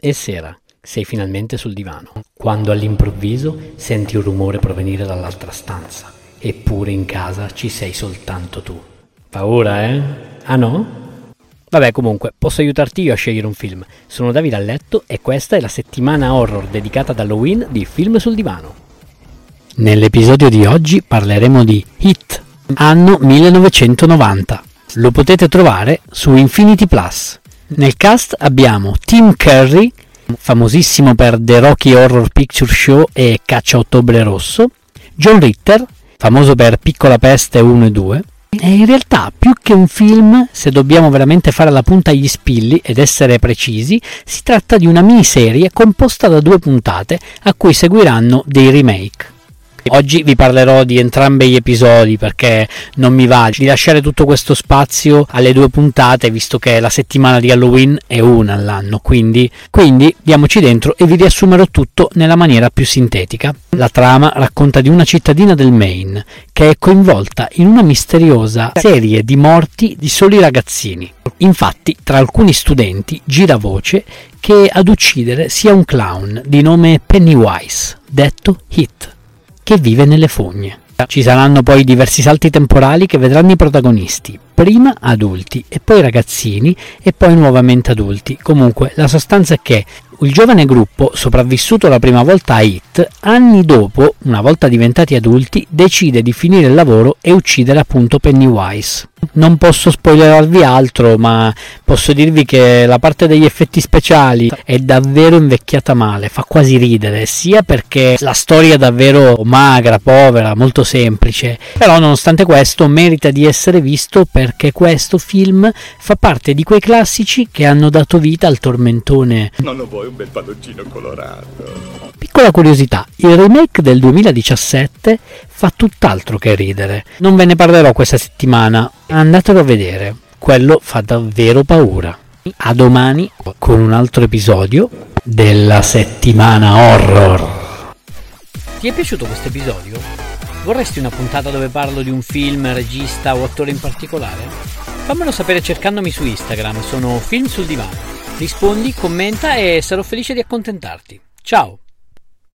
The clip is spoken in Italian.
E sera, sei finalmente sul divano, quando all'improvviso senti un rumore provenire dall'altra stanza, eppure in casa ci sei soltanto tu. Paura, eh? Ah no? Vabbè, comunque, posso aiutarti io a scegliere un film. Sono Davide a letto e questa è la settimana horror dedicata ad Halloween di Film sul divano. Nell'episodio di oggi parleremo di Hit, anno 1990. Lo potete trovare su Infinity Plus. Nel cast abbiamo Tim Curry, famosissimo per The Rocky Horror Picture Show e Caccia Ottobre Rosso, John Ritter, famoso per Piccola Peste 1 e 2, e in realtà, più che un film, se dobbiamo veramente fare la punta agli spilli ed essere precisi, si tratta di una miniserie composta da due puntate a cui seguiranno dei remake. Oggi vi parlerò di entrambi gli episodi perché non mi va di lasciare tutto questo spazio alle due puntate visto che la settimana di Halloween è una all'anno, quindi, quindi diamoci dentro e vi riassumerò tutto nella maniera più sintetica. La trama racconta di una cittadina del Maine che è coinvolta in una misteriosa serie di morti di soli ragazzini. Infatti, tra alcuni studenti gira voce che ad uccidere sia un clown di nome Pennywise, detto Hit che vive nelle fogne. Ci saranno poi diversi salti temporali che vedranno i protagonisti, prima adulti e poi ragazzini e poi nuovamente adulti. Comunque la sostanza è che il giovane gruppo, sopravvissuto la prima volta a Hit, anni dopo, una volta diventati adulti, decide di finire il lavoro e uccidere appunto Pennywise. Non posso spoilerarvi altro, ma posso dirvi che la parte degli effetti speciali è davvero invecchiata male, fa quasi ridere, sia perché la storia è davvero magra, povera, molto semplice, però nonostante questo merita di essere visto perché questo film fa parte di quei classici che hanno dato vita al tormentone. Non lo vuoi un bel palloncino colorato? Piccola curiosità, il remake del 2017 fa tutt'altro che ridere. Non ve ne parlerò questa settimana, andatelo a vedere, quello fa davvero paura. A domani con un altro episodio della settimana horror. Ti è piaciuto questo episodio? Vorresti una puntata dove parlo di un film, regista o attore in particolare? Fammelo sapere cercandomi su Instagram, sono Film sul Divano. Rispondi, commenta e sarò felice di accontentarti. Ciao!